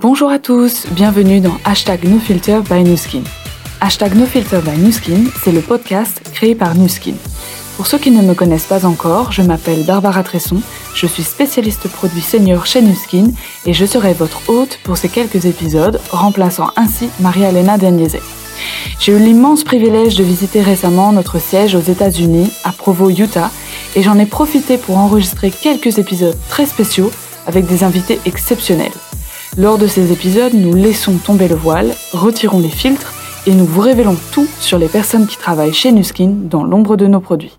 Bonjour à tous, bienvenue dans Hashtag NoFilter by Newskin. Hashtag NoFilter by Newskin, c'est le podcast créé par Newskin. Pour ceux qui ne me connaissent pas encore, je m'appelle Barbara Tresson, je suis spécialiste produit senior chez Newskin et je serai votre hôte pour ces quelques épisodes, remplaçant ainsi Maria-Elena Daniese. J'ai eu l'immense privilège de visiter récemment notre siège aux États-Unis, à Provo, Utah, et j'en ai profité pour enregistrer quelques épisodes très spéciaux avec des invités exceptionnels. Lors de ces épisodes, nous laissons tomber le voile, retirons les filtres et nous vous révélons tout sur les personnes qui travaillent chez Nuskin dans l'ombre de nos produits.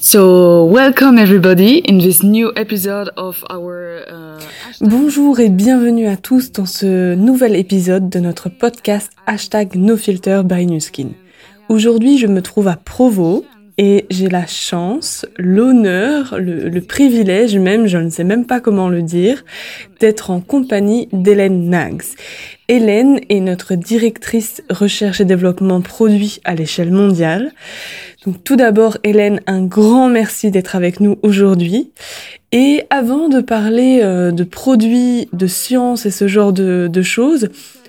So, welcome everybody in this new episode of our uh, Bonjour et bienvenue à tous dans ce nouvel épisode de notre podcast hashtag NoFilter by Nuskin. Aujourd'hui, je me trouve à Provo, et j'ai la chance, l'honneur, le, privilège même, je ne sais même pas comment le dire, d'être en compagnie d'Hélène Nags. Hélène est notre directrice recherche et développement produit à l'échelle mondiale. Donc tout d'abord, Hélène, un grand merci d'être avec nous aujourd'hui. Et avant de parler euh, de produits, de sciences et ce genre de, de choses,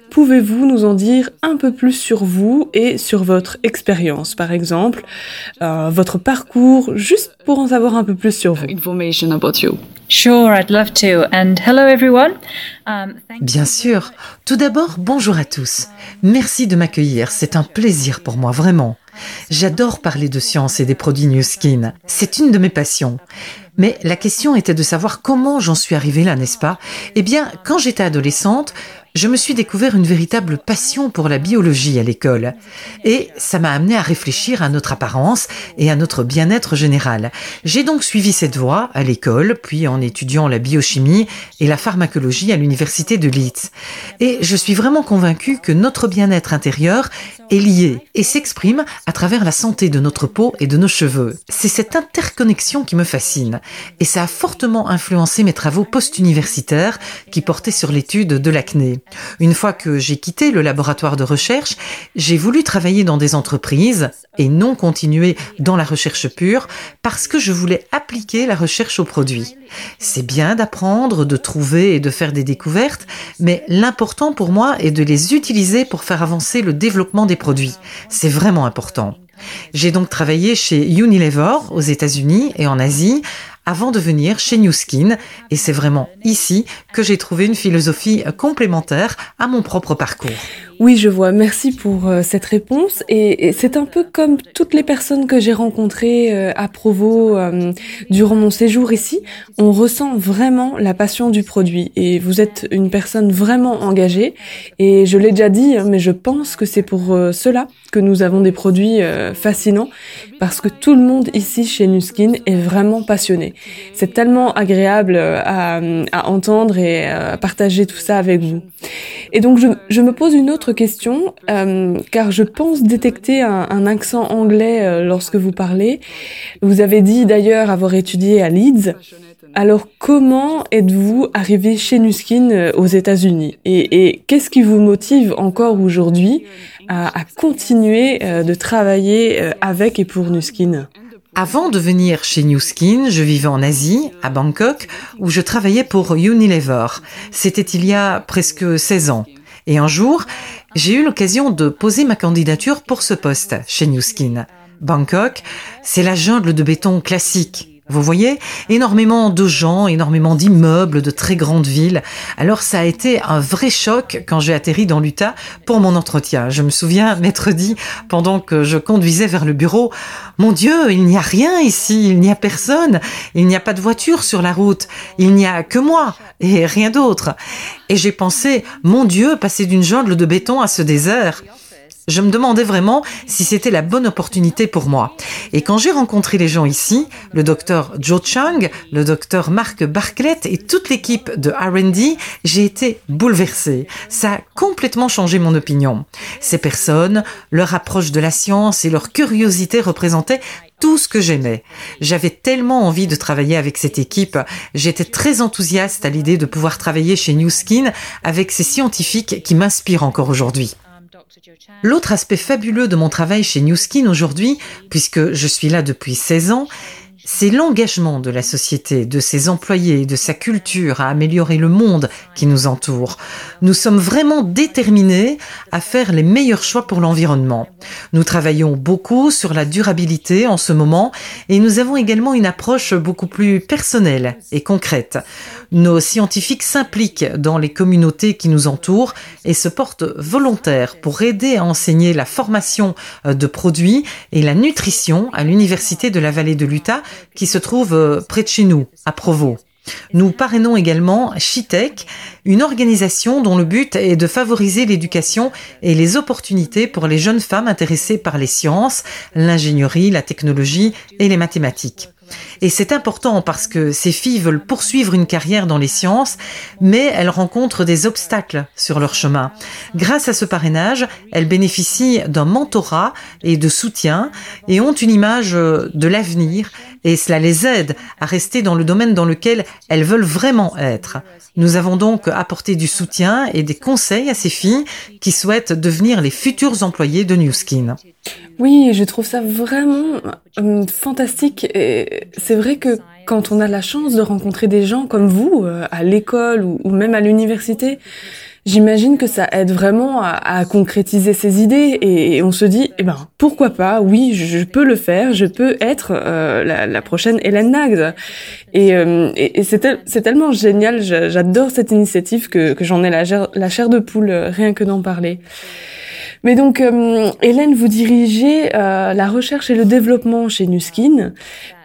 Pouvez-vous nous en dire un peu plus sur vous et sur votre expérience, par exemple, euh, votre parcours, juste pour en savoir un peu plus sur vous. Information about you. Sure, I'd love to. And hello everyone. Um, Bien sûr. Tout d'abord, bonjour à tous. Merci de m'accueillir. C'est un plaisir pour moi, vraiment. J'adore parler de science et des produits New Skin. C'est une de mes passions. Mais la question était de savoir comment j'en suis arrivée là, n'est-ce pas? Eh bien, quand j'étais adolescente, je me suis découvert une véritable passion pour la biologie à l'école. Et ça m'a amené à réfléchir à notre apparence et à notre bien-être général. J'ai donc suivi cette voie à l'école, puis en étudiant la biochimie et la pharmacologie à l'université de Leeds. Et je suis vraiment convaincue que notre bien-être intérieur est lié et s'exprime à travers la santé de notre peau et de nos cheveux. C'est cette interconnexion qui me fascine et ça a fortement influencé mes travaux post-universitaires qui portaient sur l'étude de l'acné. Une fois que j'ai quitté le laboratoire de recherche, j'ai voulu travailler dans des entreprises et non continuer dans la recherche pure parce que je voulais appliquer la recherche aux produits. C'est bien d'apprendre, de trouver et de faire des découvertes, mais l'important pour moi est de les utiliser pour faire avancer le développement des produits. C'est vraiment important. J'ai donc travaillé chez Unilever aux États-Unis et en Asie avant de venir chez New Skin et c'est vraiment ici que j'ai trouvé une philosophie complémentaire à mon propre parcours. Oui, je vois. Merci pour euh, cette réponse. Et, c'est un peu comme toutes les personnes que j'ai rencontrées euh, à Provo euh, durant mon séjour ici. On ressent vraiment la passion du produit. Et vous êtes une personne vraiment engagée. Et je l'ai déjà dit, hein, mais je pense que c'est pour cela que nous avons des produits fascinants. Parce que tout le monde ici chez Nuskin est vraiment passionné. C'est tellement agréable à, entendre et à partager tout ça avec vous. Et donc je, je me pose une autre question, euh, car je pense détecter un, accent anglais euh, lorsque vous parlez. Vous avez dit d'ailleurs avoir étudié à Leeds. Alors comment êtes-vous arrivé chez Nuskin euh, aux États-Unis? Et, qu'est-ce qui vous motive encore aujourd'hui à, continuer de travailler avec et pour Nuskin? Avant de venir chez Nuskin, je vivais en Asie, à Bangkok, où je travaillais pour Unilever. C'était il y a presque 16 ans. Et un jour, j'ai eu l'occasion de poser ma candidature pour ce poste chez Newskin. Bangkok, c'est la jungle de béton classique. Vous voyez, énormément de gens, énormément d'immeubles, de très grandes villes. Alors ça a été un vrai choc quand j'ai atterri dans l'Utah pour mon entretien. Je me souviens m'être dit, pendant que je conduisais vers le bureau, mon Dieu, il n'y a rien ici, il n'y a personne, il n'y a pas de voiture sur la route, il n'y a que moi et rien d'autre. Et j'ai pensé, mon Dieu, passer d'une jungle de béton à ce désert. Je me demandais vraiment si c'était la bonne opportunité pour moi. Et quand j'ai rencontré les gens ici, le docteur Joe Chang, le docteur Marc Barclett et toute l'équipe de R&D, j'ai été bouleversée. Ça a complètement changé mon opinion. Ces personnes, leur approche de la science et leur curiosité représentaient tout ce que j'aimais. J'avais tellement envie de travailler avec cette équipe. J'étais très enthousiaste à l'idée de pouvoir travailler chez New Skin avec ces scientifiques qui m'inspirent encore aujourd'hui. L'autre aspect fabuleux de mon travail chez New Skin aujourd'hui, puisque je suis là depuis 16 ans, C'est l'engagement de la société, de ses employés, de sa culture à améliorer le monde qui nous entoure. Nous sommes vraiment déterminés à faire les meilleurs choix pour l'environnement. Nous travaillons beaucoup sur la durabilité en ce moment et nous avons également une approche beaucoup plus personnelle et concrète. Nos scientifiques s'impliquent dans les communautés qui nous entourent et se portent volontaires pour aider à enseigner la formation de produits et la nutrition à l'Université de la Vallée de l'Utah qui se trouve euh, près de chez nous, à Provo. Nous parrainons également Chitech, une organisation dont le but est de favoriser l'éducation et les opportunités pour les jeunes femmes intéressées par les sciences, l'ingénierie, la technologie et les mathématiques. Et c'est important parce que ces filles veulent poursuivre une carrière dans les sciences, mais elles rencontrent des obstacles sur leur chemin. Grâce à ce parrainage, elles bénéficient d'un mentorat et de soutien et ont une image de l'avenir et cela les aide à rester dans le domaine dans lequel elles veulent vraiment être. Nous avons donc apporté du soutien et des conseils à ces filles qui souhaitent devenir les futurs employés de New Skin. Oui, je trouve ça vraiment euh, fantastique. Et c'est vrai que quand on a la chance de rencontrer des gens comme vous, euh, à l'école ou, même à l'université, j'imagine que ça aide vraiment à, concrétiser ses idées et, on se dit, eh ben pourquoi pas Oui, je, peux le faire. Je peux être euh, la, prochaine Hélène Nags. Et, et, c'est tellement génial. J'adore cette initiative que, j'en ai la, la chair de poule rien que d'en parler. Mais donc, euh, Hélène, vous dirigez euh, la recherche et le développement chez Nuskin.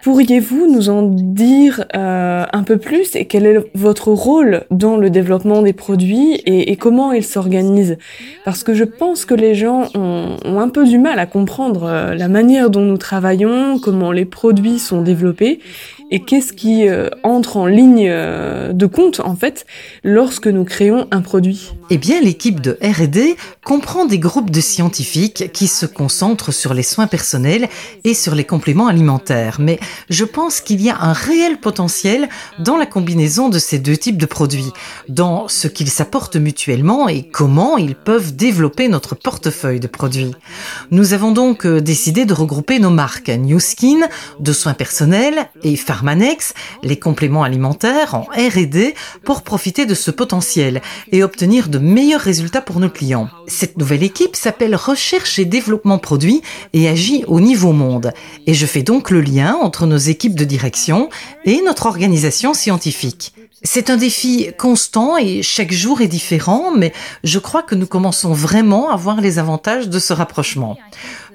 Pourriez-vous nous en dire euh, un peu plus et quel est votre rôle dans le développement des produits et, et comment ils s'organisent? Parce que je pense que les gens ont, ont, un peu du mal à comprendre la manière dont nous travaillons, comment les produits sont développés et qu'est-ce qui euh, entre en ligne euh, de compte en fait lorsque nous créons un produit Eh bien, l'équipe de R&D comprend des groupes de scientifiques qui se concentrent sur les soins personnels et sur les compléments alimentaires. Mais je pense qu'il y a un réel potentiel dans la combinaison de ces deux types de produits, dans ce qu'ils s'apportent mutuellement et comment ils peuvent développer notre portefeuille de produits. Nous avons donc euh, décidé de regrouper nos marques New Skin de soins personnels et Pharmanex, les compléments alimentaires en R&D pour profiter de ce potentiel et obtenir de meilleurs résultats pour nos clients. Cette nouvelle équipe s'appelle Recherche et Développement Produits et agit au niveau monde. Et je fais donc le lien nos équipes de direction et notre organisation scientifique. C'est un défi constant et chaque jour est différent, mais je crois que nous commençons vraiment à voir les avantages de ce rapprochement.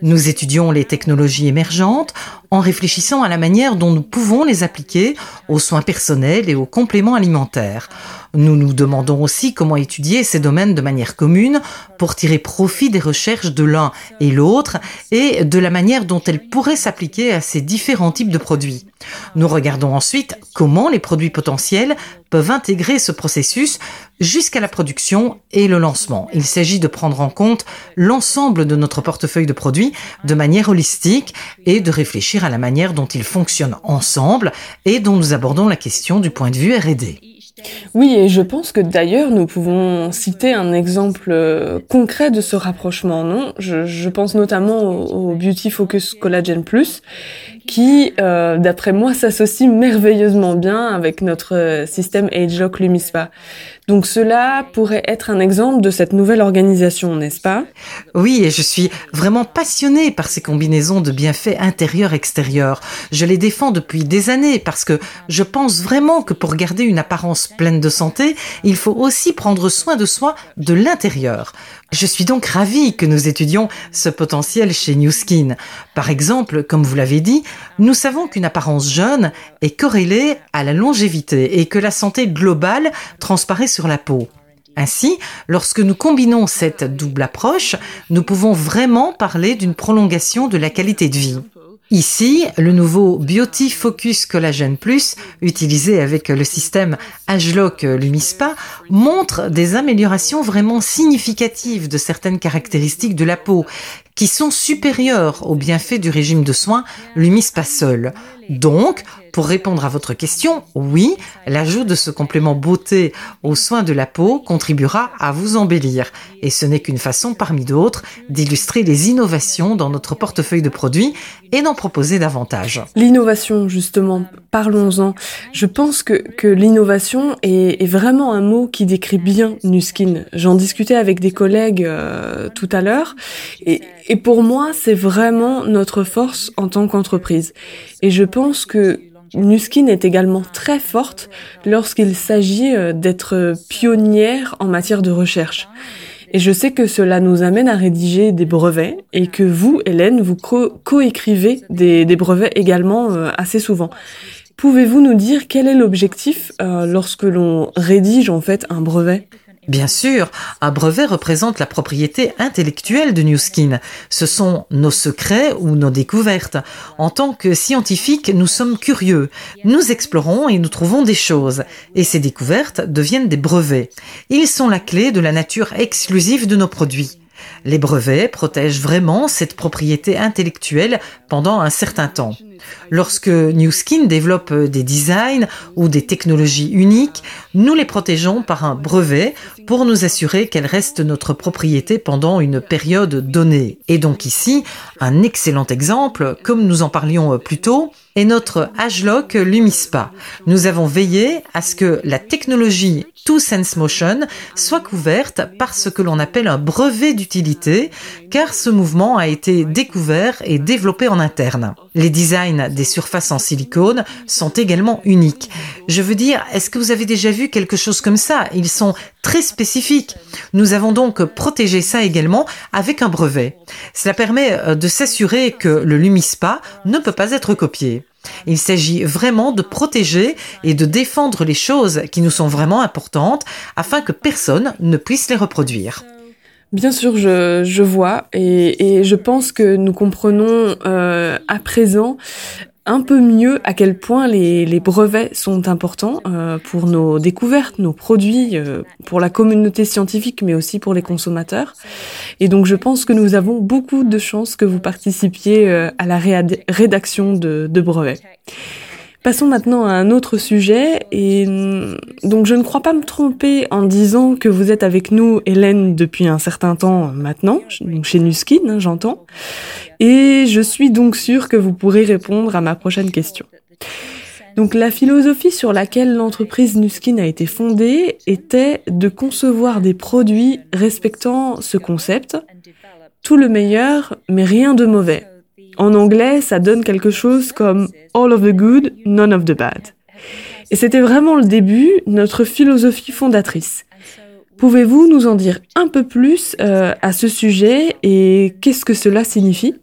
Nous étudions les technologies émergentes en réfléchissant à la manière dont nous pouvons les appliquer aux soins personnels et aux compléments alimentaires. Nous nous demandons aussi comment étudier ces domaines de manière commune pour tirer profit des recherches de l'un et l'autre et de la manière dont elles pourraient s'appliquer à ces différents types de produits. Nous regardons ensuite comment les produits potentiels peuvent intégrer ce processus jusqu'à la production et le lancement. Il s'agit de prendre en compte l'ensemble de notre portefeuille de produits de manière holistique et de réfléchir à la manière dont ils fonctionnent ensemble et dont nous abordons la question du point de vue R&D. Oui, et je pense que d'ailleurs nous pouvons citer un exemple euh, concret de ce rapprochement, non? Je, pense notamment au, Beauty Focus Collagen Plus, qui, euh, d'après moi, s'associe merveilleusement bien avec notre euh, système AgeLock Lumispa. Donc cela pourrait être un exemple de cette nouvelle organisation, n'est-ce pas? Oui, et je suis vraiment passionnée par ces combinaisons de bienfaits intérieurs-extérieurs. Je les défends depuis des années parce que je pense vraiment que pour garder une apparence pleine de santé, il faut aussi prendre soin de soi de l'intérieur. Je suis donc ravie que nous étudions ce potentiel chez New Skin. Par exemple, comme vous l'avez dit, nous savons qu'une apparence jeune est corrélée à la longévité et que la santé globale transparaît la peau. Ainsi, lorsque nous combinons cette double approche, nous pouvons vraiment parler d'une prolongation de la qualité de vie. Ici, le nouveau Beauty Focus Collagen Plus, utilisé avec le système Agelock Lumispa, montre des améliorations vraiment significatives de certaines caractéristiques de la peau, qui sont supérieures aux bienfaits du régime de soins Lumispa seul. Donc, pour répondre à votre question, oui, l'ajout de ce complément beauté aux soins de la peau contribuera à vous embellir. Et ce n'est qu'une façon parmi d'autres d'illustrer les innovations dans notre portefeuille de produits et d'en proposer davantage. L'innovation, justement, parlons-en. Je pense que, que l'innovation est, vraiment un mot qui décrit bien Nuskin. J'en discutais avec des collègues euh, tout à l'heure et, pour moi, c'est vraiment notre force en tant qu'entreprise. Et je que Nuskin est également très forte lorsqu'il s'agit euh, d'être pionnière en matière de recherche. Et je sais que cela nous amène à rédiger des brevets et que vous, Hélène, vous co-écrivez des, des, brevets également euh, assez souvent. Pouvez-vous nous dire quel est l'objectif euh, lorsque l'on rédige en fait un brevet? Bien sûr, un brevet représente la propriété intellectuelle de Newskin. Ce sont nos secrets ou nos découvertes. En tant que scientifiques, nous sommes curieux. Nous explorons et nous trouvons des choses. Et ces découvertes deviennent des brevets. Ils sont la clé de la nature exclusive de nos produits. Les brevets protègent vraiment cette propriété intellectuelle pendant un certain temps. Lorsque New Skin développe des designs ou des technologies uniques, nous les protégeons par un brevet pour nous assurer qu'elles restent notre propriété pendant une période donnée. Et donc ici, un excellent exemple, comme nous en parlions plus tôt, est notre Agelock Lumispa. Nous avons veillé à ce que la technologie Two Sense Motion soit couverte par ce que l'on appelle un brevet d'utilité, car ce mouvement a été découvert et développé en interne. Les designs des surfaces en silicone sont également uniques. Je veux dire, est-ce que vous avez déjà vu quelque chose comme ça? Ils sont très spécifiques. Nous avons donc protégé ça également avec un brevet. Cela permet euh, de s'assurer que le Lumispa ne peut pas être copié. Il s'agit vraiment de protéger et de défendre les choses qui nous sont vraiment importantes afin que personne ne puisse les reproduire. Bien sûr, je, je vois et, et, je pense que nous comprenons euh, à présent un peu mieux à quel point les, brevets sont importants euh, pour nos découvertes, nos produits, euh, pour la communauté scientifique, mais aussi pour les consommateurs. Et donc je pense que nous avons beaucoup de chances que vous participiez à la rédaction de, de brevets. Passons maintenant à un autre sujet. Et mm, donc, je ne crois pas me tromper en disant que vous êtes avec nous, Hélène, depuis un certain temps maintenant, donc chez Nuskin, hein, j'entends. Et je suis donc sûre que vous pourrez répondre à ma prochaine question. Donc la philosophie sur laquelle l'entreprise Nuskin a été fondée était de concevoir des produits respectant ce concept, tout le meilleur mais rien de mauvais. En anglais, ça donne quelque chose comme All of the good, none of the bad. Et c'était vraiment le début, notre philosophie fondatrice. Pouvez-vous nous en dire un peu plus euh, à ce sujet et qu'est-ce que cela signifie?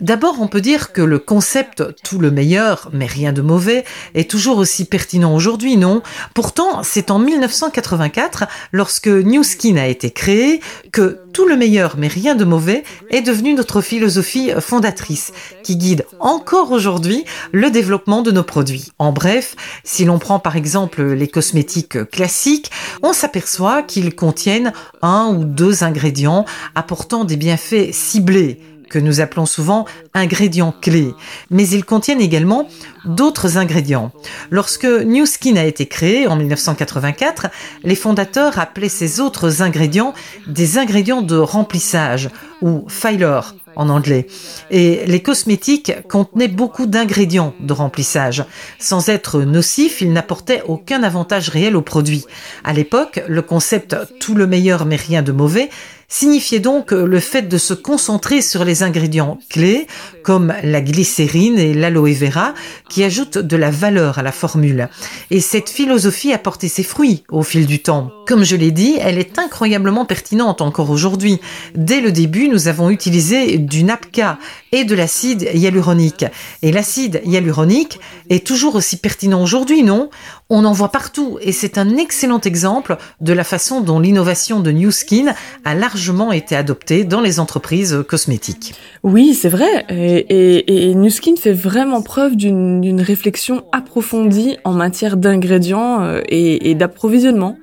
D'abord, on peut dire que le concept tout le meilleur, mais rien de mauvais, est toujours aussi pertinent aujourd'hui, non? Pourtant, c'est en 1984, lorsque New Skin a été créé, que tout le meilleur, mais rien de mauvais, est devenu notre philosophie fondatrice, qui guide encore aujourd'hui le développement de nos produits. En bref, si l'on prend par exemple les cosmétiques classiques, on s'aperçoit qu'ils contiennent un ou deux ingrédients apportant des bienfaits ciblés que nous appelons souvent ingrédients clés, mais ils contiennent également d'autres ingrédients. Lorsque New Skin a été créé en 1984, les fondateurs appelaient ces autres ingrédients des ingrédients de remplissage ou filer en anglais. Et les cosmétiques contenaient beaucoup d'ingrédients de remplissage. Sans être nocifs, ils n'apportaient aucun avantage réel au produit. À l'époque, le concept tout le meilleur mais rien de mauvais signifiait donc le fait de se concentrer sur les ingrédients clés comme la glycérine et l'aloe vera qui ajoutent de la valeur à la formule. Et cette philosophie a porté ses fruits au fil du temps. Comme je l'ai dit, elle est incroyablement pertinente encore aujourd'hui. Dès le début, nous avons utilisé du NAPCA et de l'acide hyaluronique. Et l'acide hyaluronique est toujours aussi pertinent aujourd'hui, non? On en voit partout et c'est un excellent exemple de la façon dont l'innovation de New Skin a largement été adoptée dans les entreprises cosmétiques. Oui, c'est vrai. Et, et, New Skin fait vraiment preuve d'une réflexion approfondie en matière d'ingrédients euh, et, d'approvisionnement.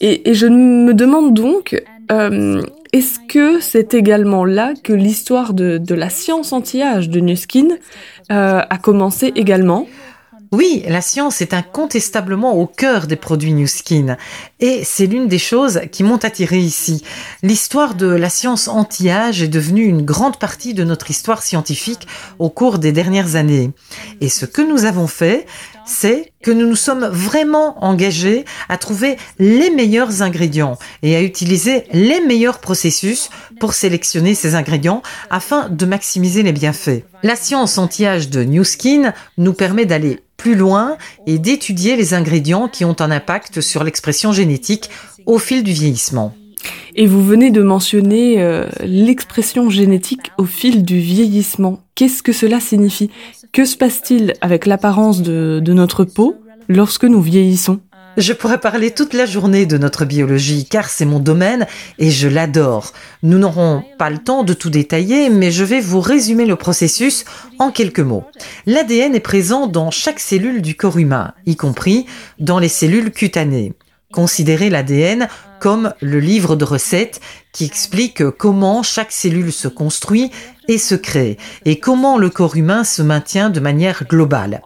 Et, je me demande donc, euh, est-ce que c'est également là que l'histoire de, de la science anti-âge de Nuskin euh, a commencé également? Oui, la science est incontestablement au cœur des produits New Skin et c'est l'une des choses qui m'ont attiré ici. L'histoire de la science anti-âge est devenue une grande partie de notre histoire scientifique au cours des dernières années. Et ce que nous avons fait, c'est que nous nous sommes vraiment engagés à trouver les meilleurs ingrédients et à utiliser les meilleurs processus pour sélectionner ces ingrédients afin de maximiser les bienfaits. La science anti-âge de New Skin nous permet d'aller plus loin et d'étudier les ingrédients qui ont un impact sur l'expression génétique au fil du vieillissement. Et vous venez de mentionner euh, l'expression génétique au fil du vieillissement. Qu'est-ce que cela signifie? Que se passe-t-il avec l'apparence de, de notre peau lorsque nous vieillissons? Je pourrais parler toute la journée de notre biologie, car c'est mon domaine et je l'adore. Nous n'aurons pas le temps de tout détailler, mais je vais vous résumer le processus en quelques mots. L'ADN est présent dans chaque cellule du corps humain, y compris dans les cellules cutanées. Considérez l'ADN comme le livre de recettes qui explique comment chaque cellule se construit et se crée, et comment le corps humain se maintient de manière globale.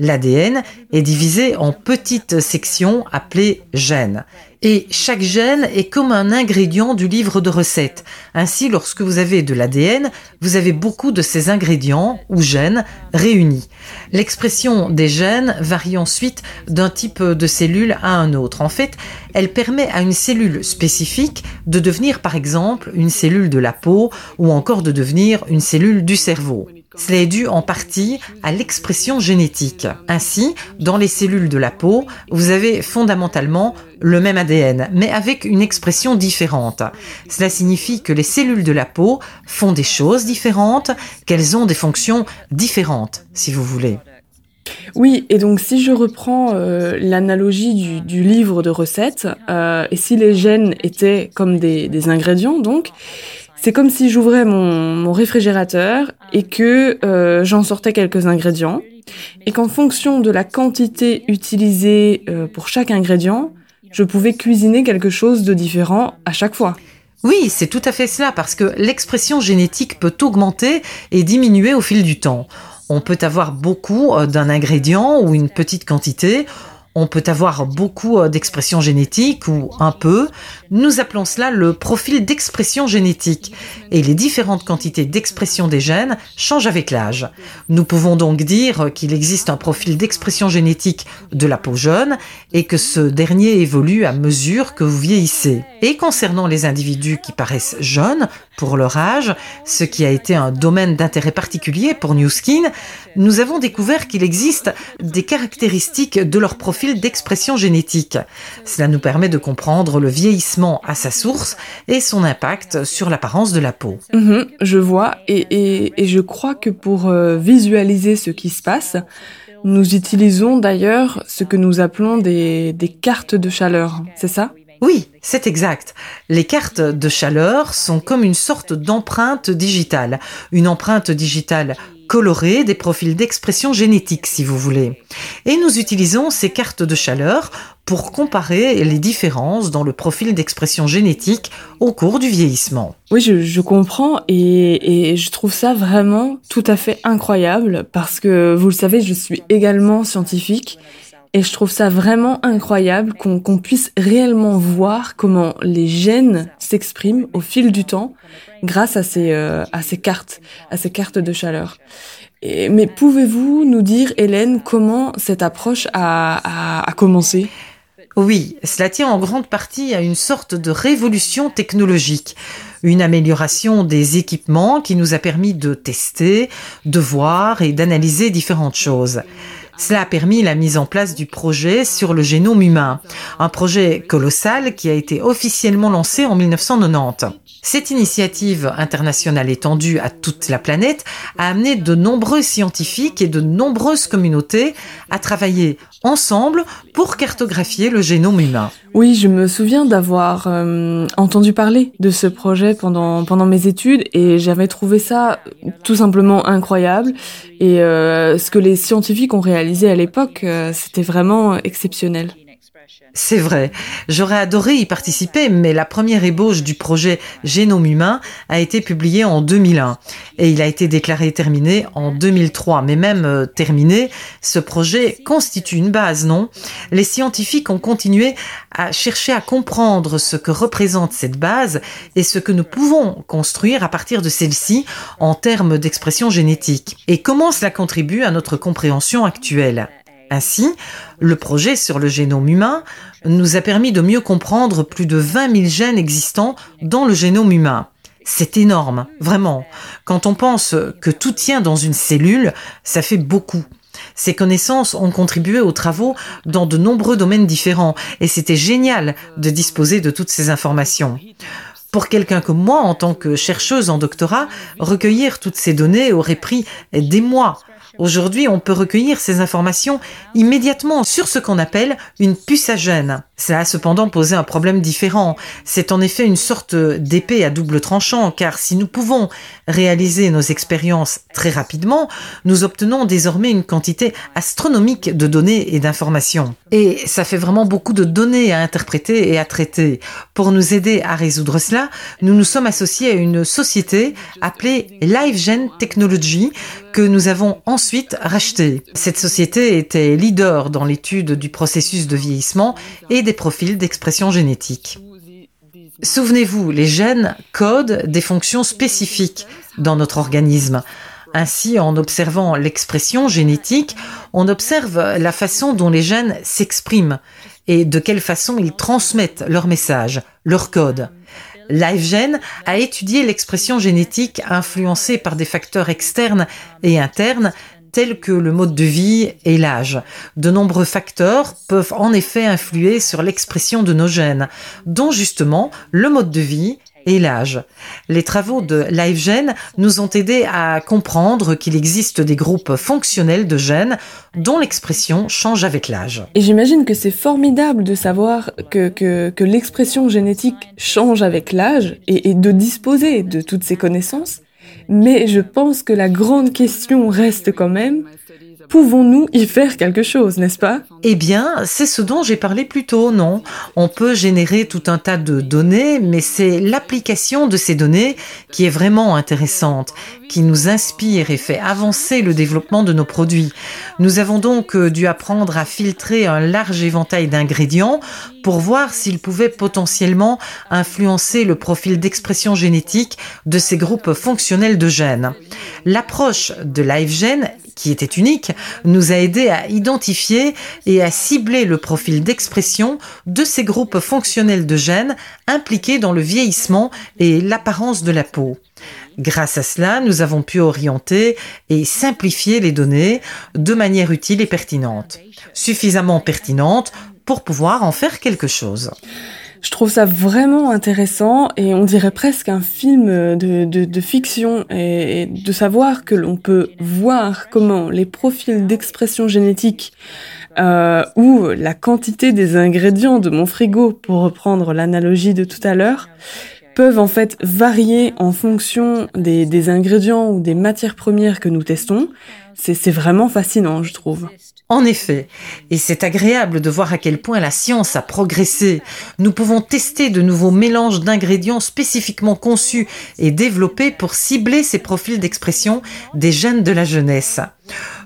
L'ADN est divisé en petites sections appelées gènes. Et chaque gène est comme un ingrédient du livre de recettes. Ainsi, lorsque vous avez de l'ADN, vous avez beaucoup de ces ingrédients ou gènes réunis. L'expression des gènes varie ensuite d'un type de cellule à un autre. En fait, elle permet à une cellule spécifique de devenir par exemple une cellule de la peau ou encore de devenir une cellule du cerveau. Cela est dû en partie à l'expression génétique. Ainsi, dans les cellules de la peau, vous avez fondamentalement le même ADN, mais avec une expression différente. Cela signifie que les cellules de la peau font des choses différentes, qu'elles ont des fonctions différentes, si vous voulez. Oui, et donc si je reprends euh, l'analogie du, livre de recettes, euh, et si les gènes étaient comme des, des ingrédients, donc, c'est comme si j'ouvrais mon, réfrigérateur et que euh, j'en sortais quelques ingrédients et qu'en fonction de la quantité utilisée euh, pour chaque ingrédient, je pouvais cuisiner quelque chose de différent à chaque fois. Oui, c'est tout à fait cela, parce que l'expression génétique peut augmenter et diminuer au fil du temps. On peut avoir beaucoup euh, d'un ingrédient ou une petite quantité, on peut avoir beaucoup euh, d'expressions génétiques ou un peu. Nous appelons cela le profil d'expression génétique. Et les différentes quantités d'expression des gènes changent avec l'âge. Nous pouvons donc dire qu'il existe un profil d'expression génétique de la peau jeune et que ce dernier évolue à mesure que vous vieillissez. Et concernant les individus qui paraissent jeunes pour leur âge, ce qui a été un domaine d'intérêt particulier pour New Skin, nous avons découvert qu'il existe des caractéristiques de leur profil d'expression génétique. Cela nous permet de comprendre le vieillissement à sa source et son impact sur l'apparence de la peau. Mhm, je vois, et, je crois que pour euh, visualiser ce qui se passe, nous utilisons d'ailleurs ce que nous appelons des, des cartes de chaleur, c'est ça? Oui, c'est exact. Les cartes de chaleur sont comme une sorte d'empreinte digitale. Une empreinte digitale colorées des profils d'expression génétique, si vous voulez. Et nous utilisons ces cartes de chaleur pour comparer les différences dans le profil d'expression génétique au cours du vieillissement. Oui, je, comprends et, je trouve ça vraiment tout à fait incroyable parce que, vous le savez, je suis également scientifique et je trouve ça vraiment incroyable qu'on puisse réellement voir comment les gènes s'expriment au fil du temps grâce à ces, euh, à ces cartes, à ces cartes de chaleur. Mais pouvez-vous nous dire, Hélène, comment cette approche a, a, a commencé? Oui, cela tient en grande partie à une sorte de révolution technologique, une amélioration des équipements qui nous a permis de tester, de voir et d'analyser différentes choses. Cela a permis la mise en place du projet sur le génome humain, un projet colossal qui a été officiellement lancé en 1990. Cette initiative internationale étendue à toute la planète a amené de nombreux scientifiques et de nombreuses communautés à travailler ensemble pour cartographier le génome humain. Oui, je me souviens d'avoir euh, entendu parler de ce projet pendant mes études et j'avais trouvé ça tout simplement incroyable et euh, ce que les scientifiques ont réalisé à l'époque, euh, c'était vraiment exceptionnel. C'est vrai, j'aurais adoré y participer, mais la première ébauche du projet Génome humain a été publiée en 2001 et il a été déclaré terminé en 2003. Mais même euh, terminé, ce projet constitue une base, non? Les scientifiques ont continué à chercher à comprendre ce que représente cette base et ce que nous pouvons construire à partir de celle-ci en termes d'expression génétique et comment cela contribue à notre compréhension actuelle? Ainsi, le projet sur le génome humain nous a permis de mieux comprendre plus de 20 000 gènes existants dans le génome humain. C'est énorme, vraiment. Quand on pense que tout tient dans une cellule, ça fait beaucoup. Ces connaissances ont contribué aux travaux dans de nombreux domaines différents et c'était génial de disposer de toutes ces informations. Pour quelqu'un comme moi, en tant que chercheuse en doctorat, recueillir toutes ces données aurait pris des mois. Aujourd'hui, on peut recueillir ces informations immédiatement sur ce qu'on appelle une puce à gènes. Cela a cependant posé un problème différent. C'est en effet une sorte d'épée à double tranchant, car si nous pouvons réaliser nos expériences très rapidement, nous obtenons désormais une quantité astronomique de données et d'informations. Et ça fait vraiment beaucoup de données à interpréter et à traiter. Pour nous aider à résoudre cela, nous nous sommes associés à une société appelée LiveGen Technology que nous avons ensuite rachetée. Cette société était leader dans l'étude du processus de vieillissement et profils d'expression génétique. Souvenez-vous, les gènes codent des fonctions spécifiques dans notre organisme. Ainsi, en observant l'expression génétique, on observe la façon dont les gènes s'expriment et de quelle façon ils transmettent leur message, leur code. LiveGen a étudié l'expression génétique influencée par des facteurs externes et internes tels que le mode de vie et l'âge. De nombreux facteurs peuvent en effet influer sur l'expression de nos gènes, dont justement le mode de vie et l'âge. Les travaux de LiveGen nous ont aidés à comprendre qu'il existe des groupes fonctionnels de gènes dont l'expression change avec l'âge. Et j'imagine que c'est formidable de savoir que, que, que l'expression génétique change avec l'âge et, et de disposer de toutes ces connaissances. Mais je pense que la grande question reste quand même, Pouvons-nous y faire quelque chose, n'est-ce pas? Eh bien, c'est ce dont j'ai parlé plus tôt, non On peut générer tout un tas de données, mais c'est l'application de ces données qui est vraiment intéressante, qui nous inspire et fait avancer le développement de nos produits. Nous avons donc euh, dû apprendre à filtrer un large éventail d'ingrédients pour voir s'ils pouvaient potentiellement influencer le profil d'expression génétique de ces groupes fonctionnels de gènes. L'approche de LiveGen qui était unique, nous a aidé à identifier et à cibler le profil d'expression de ces groupes fonctionnels de gènes impliqués dans le vieillissement et l'apparence de la peau. Grâce à cela, nous avons pu orienter et simplifier les données de manière utile et pertinente, suffisamment pertinente pour pouvoir en faire quelque chose. Je trouve ça vraiment intéressant et on dirait presque un film de, de, de fiction et, de savoir que l'on peut voir comment les profils d'expression génétique euh, ou la quantité des ingrédients de mon frigo, pour reprendre l'analogie de tout à l'heure, peuvent en fait varier en fonction des, des ingrédients ou des matières premières que nous testons. C'est vraiment fascinant, je trouve. En effet, et c'est agréable de voir à quel point la science a progressé. Nous pouvons tester de nouveaux mélanges d'ingrédients spécifiquement conçus et développés pour cibler ces profils d'expression des gènes de la jeunesse.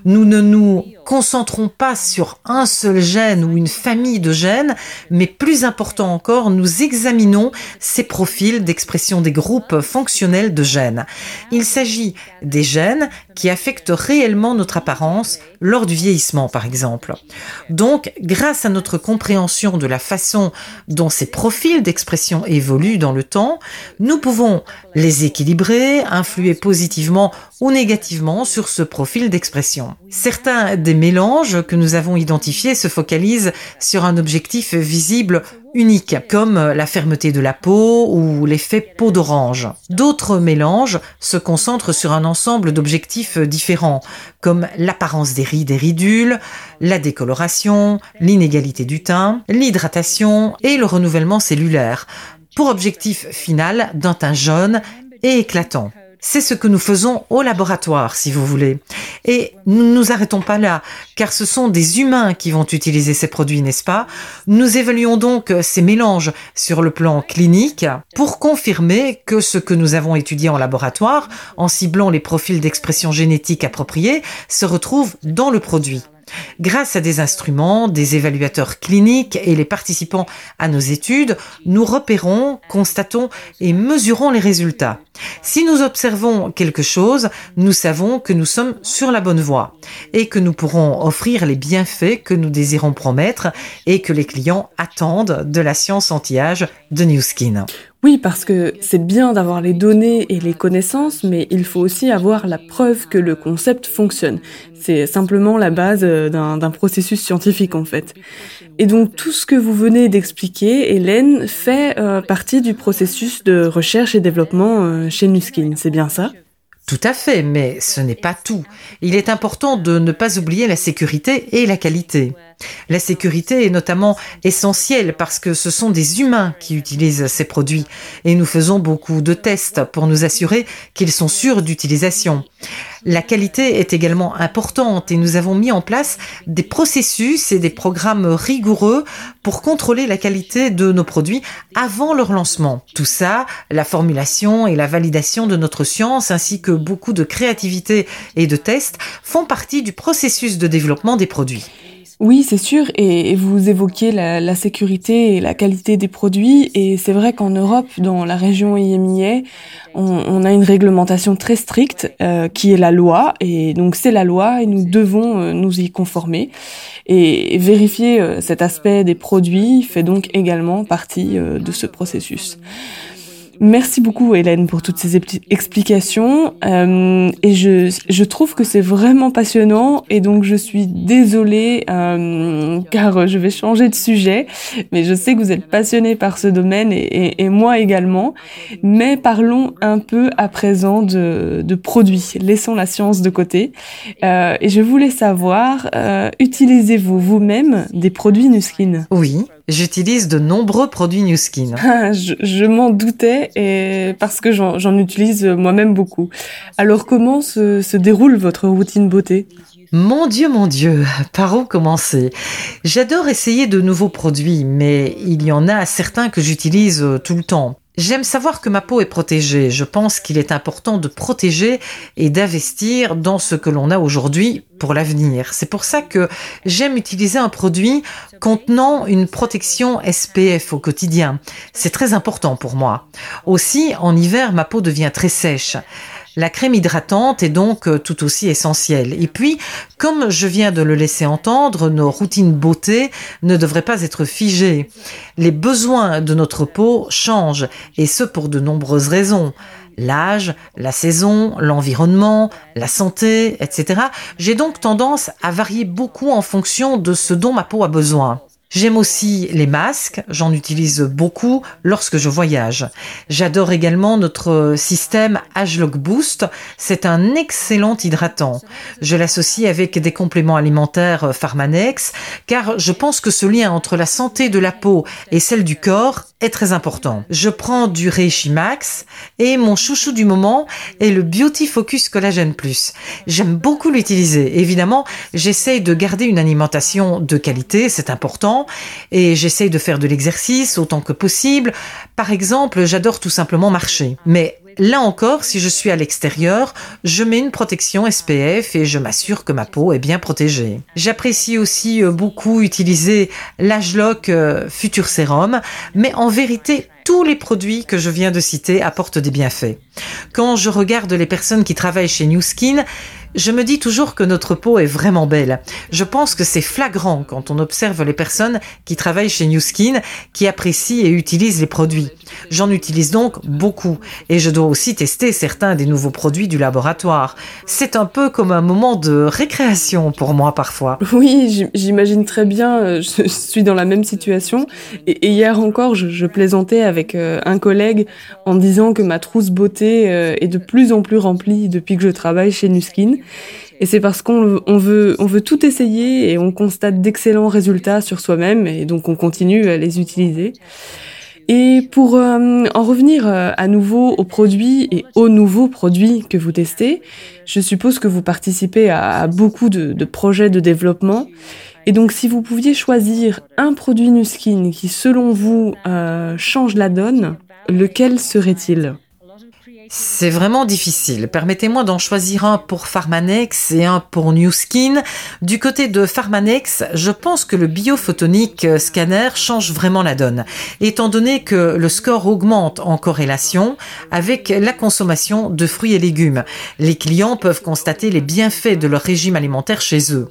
Nous ne nous concentrons pas sur un seul gène ou une famille de gènes, mais plus important encore, nous examinons ces profils d'expression des groupes fonctionnels de gènes. Il s'agit des gènes qui affectent réellement notre apparence lors du vieillissement, par exemple. Donc, grâce à notre compréhension de la façon dont ces profils d'expression évoluent dans le temps, nous pouvons les équilibrer, influer positivement ou négativement sur ce profil d'expression. Certains des mélanges que nous avons identifiés se focalisent sur un objectif visible unique, comme la fermeté de la peau ou l'effet peau d'orange. D'autres mélanges se concentrent sur un ensemble d'objectifs différents, comme l'apparence des et ridules, la décoloration, l'inégalité du teint, l'hydratation et le renouvellement cellulaire, pour objectif final d'un teint jaune et éclatant. C'est ce que nous faisons au laboratoire, si vous voulez. Et nous ne nous arrêtons pas là, car ce sont des humains qui vont utiliser ces produits, n'est-ce pas? Nous évaluons donc ces mélanges sur le plan clinique pour confirmer que ce que nous avons étudié en laboratoire, en ciblant les profils d'expression génétique appropriés, se retrouve dans le produit. Grâce à des instruments, des évaluateurs cliniques et les participants à nos études, nous repérons, constatons et mesurons les résultats. Si nous observons quelque chose, nous savons que nous sommes sur la bonne voie et que nous pourrons offrir les bienfaits que nous désirons promettre et que les clients attendent de la science anti-âge de New Skin. Oui, parce que c'est bien d'avoir les données et les connaissances, mais il faut aussi avoir la preuve que le concept fonctionne. C'est simplement la base euh, d'un processus scientifique en fait. Et donc tout ce que vous venez d'expliquer, Hélène, fait euh, partie du processus de recherche et développement euh, chez Nuskin, c'est bien ça? Tout à fait, mais ce n'est pas tout. Il est important de ne pas oublier la sécurité et la qualité. La sécurité est notamment essentielle parce que ce sont des humains qui utilisent ces produits et nous faisons beaucoup de tests pour nous assurer qu'ils sont sûrs d'utilisation. La qualité est également importante et nous avons mis en place des processus et des programmes rigoureux pour contrôler la qualité de nos produits avant leur lancement. Tout ça, la formulation et la validation de notre science ainsi que beaucoup de créativité et de tests font partie du processus de développement des produits. Oui, c'est sûr. Et, vous évoquiez la, sécurité et la qualité des produits. Et c'est vrai qu'en Europe, dans la région IMIA, on, a une réglementation très stricte euh, qui est la loi. Et donc c'est la loi et nous devons euh, nous y conformer. Et, vérifier euh, cet aspect des produits fait donc également partie de ce processus. Merci beaucoup Hélène pour toutes ces explications. Euh, et je, je trouve que c'est vraiment passionnant et donc je suis désolée euh, car je vais changer de sujet mais je sais que vous êtes passionné par ce domaine et, et, moi également. Mais parlons un peu à présent de, de produits. Laissons la science de côté. Euh, et je voulais savoir euh, utilisez-vous vous-même des produits Nuskin? Oui j'utilise de nombreux produits New Skin. je, je m'en doutais et parce que j'en utilise moi-même beaucoup. Alors comment se, se déroule votre routine beauté? Mon Dieu, mon Dieu, par où commencer? J'adore essayer de nouveaux produits, mais il y en a certains que j'utilise euh, tout le temps. J'aime savoir que ma peau est protégée. Je pense qu'il est important de protéger et d'investir dans ce que l'on a aujourd'hui pour l'avenir. C'est pour ça que j'aime utiliser un produit contenant une protection SPF au quotidien. C'est très important pour moi. Aussi, en hiver, ma peau devient très sèche. La crème hydratante est donc euh, tout aussi essentielle. Et puis, comme je viens de le laisser entendre, nos routines beauté ne devraient pas être figées. Les besoins de notre peau changent, et ce pour de nombreuses raisons l'âge, la saison, l'environnement, la santé, etc. J'ai donc tendance à varier beaucoup en fonction de ce dont ma peau a besoin. J'aime aussi les masques, j'en utilise beaucoup lorsque je voyage. J'adore également notre système Agelock Boost, c'est un excellent hydratant. Je l'associe avec des compléments alimentaires Pharmanex car je pense que ce lien entre la santé de la peau et celle du corps est très important. Je prends du Reishi Max et mon chouchou du moment est le Beauty Focus Collagen Plus. J'aime beaucoup l'utiliser. Évidemment, j'essaye de garder une alimentation de qualité, c'est important et j'essaye de faire de l'exercice autant que possible. Par exemple, j'adore tout simplement marcher. Mais Là encore, si je suis à l'extérieur, je mets une protection SPF et je m'assure que ma peau est bien protégée. J'apprécie aussi euh, beaucoup utiliser l'Agelock euh, Future Serum, mais en vérité, tous les produits que je viens de citer apportent des bienfaits. Quand je regarde les personnes qui travaillent chez New Skin, je me dis toujours que notre peau est vraiment belle. Je pense que c'est flagrant quand on observe les personnes qui travaillent chez New Skin, qui apprécient et utilisent les produits. J'en utilise donc beaucoup et je dois aussi tester certains des nouveaux produits du laboratoire. C'est un peu comme un moment de récréation pour moi parfois. Oui, j'imagine très bien, euh, je suis dans la même situation. Et hier encore, je, plaisantais euh, un collègue en disant que ma trousse beauté euh, est de plus en plus remplie depuis que je travaille chez Nuskin. Et c'est parce qu'on veut, on veut tout essayer et on constate d'excellents résultats sur soi-même et donc on continue à les utiliser. Et pour euh, en revenir à nouveau aux produits et aux nouveaux produits que vous testez, je suppose que vous participez à, beaucoup de, projets de développement. Et donc si vous pouviez choisir un produit Nuskin qui selon vous euh, change la donne, lequel serait-il? C'est vraiment difficile. Permettez-moi d'en choisir un pour Pharmanex et un pour New Skin. Du côté de Pharmanex, je pense que le biophotonique scanner change vraiment la donne, étant donné que le score augmente en corrélation avec la consommation de fruits et légumes. Les clients peuvent constater les bienfaits de leur régime alimentaire chez eux.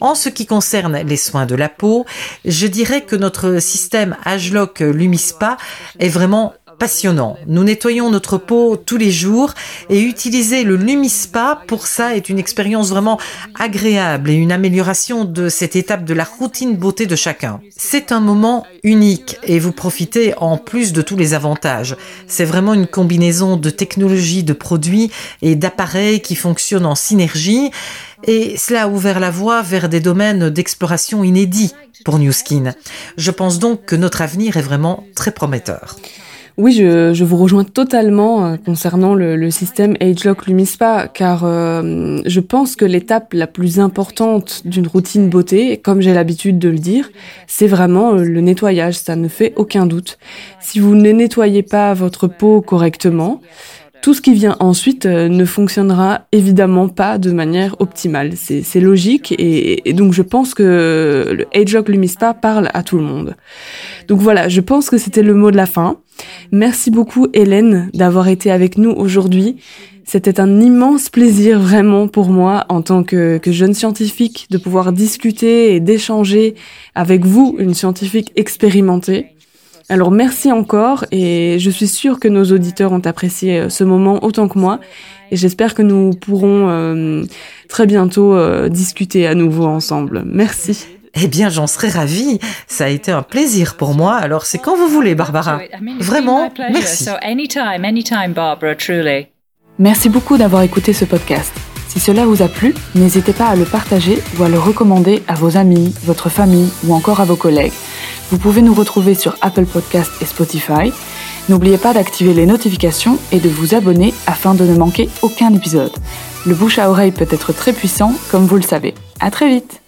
En ce qui concerne les soins de la peau, je dirais que notre système Agelock Lumispa est vraiment passionnant. Nous nettoyons notre peau tous les jours et utiliser le Lumispa pour ça est une expérience vraiment agréable et une amélioration de cette étape de la routine beauté de chacun. C'est un moment unique et vous profitez en plus de tous les avantages. C'est vraiment une combinaison de technologies, de produits et d'appareils qui fonctionnent en synergie et cela a ouvert la voie vers des domaines d'exploration inédits pour New Skin. Je pense donc que notre avenir est vraiment très prometteur. Oui, je, je, vous rejoins totalement euh, concernant le, le, système AgeLock Lumispa, car euh, je pense que l'étape la plus importante d'une routine beauté, comme j'ai l'habitude de le dire, c'est vraiment euh, le nettoyage, ça ne fait aucun doute. Si vous ne nettoyez pas votre peau correctement, tout ce qui vient ensuite ne fonctionnera évidemment pas de manière optimale. C'est logique et, et, donc je pense que le AgeLock Lumispa parle à tout le monde. Donc voilà, je pense que c'était le mot de la fin. Merci beaucoup Hélène d'avoir été avec nous aujourd'hui. C'était un immense plaisir vraiment pour moi en tant que, jeune scientifique de pouvoir discuter et d'échanger avec vous, une scientifique expérimentée. Alors merci encore et je suis sûre que nos auditeurs ont apprécié euh, ce moment autant que moi et j'espère que nous pourrons euh, très bientôt euh, discuter à nouveau ensemble. Merci. Eh bien, j'en serais ravie. Ça a été un plaisir pour moi. Alors, c'est quand vous voulez, Barbara. Vraiment, merci. Merci beaucoup d'avoir écouté ce podcast. Si cela vous a plu, n'hésitez pas à le partager ou à le recommander à vos amis, votre famille ou encore à vos collègues. Vous pouvez nous retrouver sur Apple Podcast et Spotify. N'oubliez pas d'activer les notifications et de vous abonner afin de ne manquer aucun épisode. Le bouche à oreille peut être très puissant, comme vous le savez. À très vite!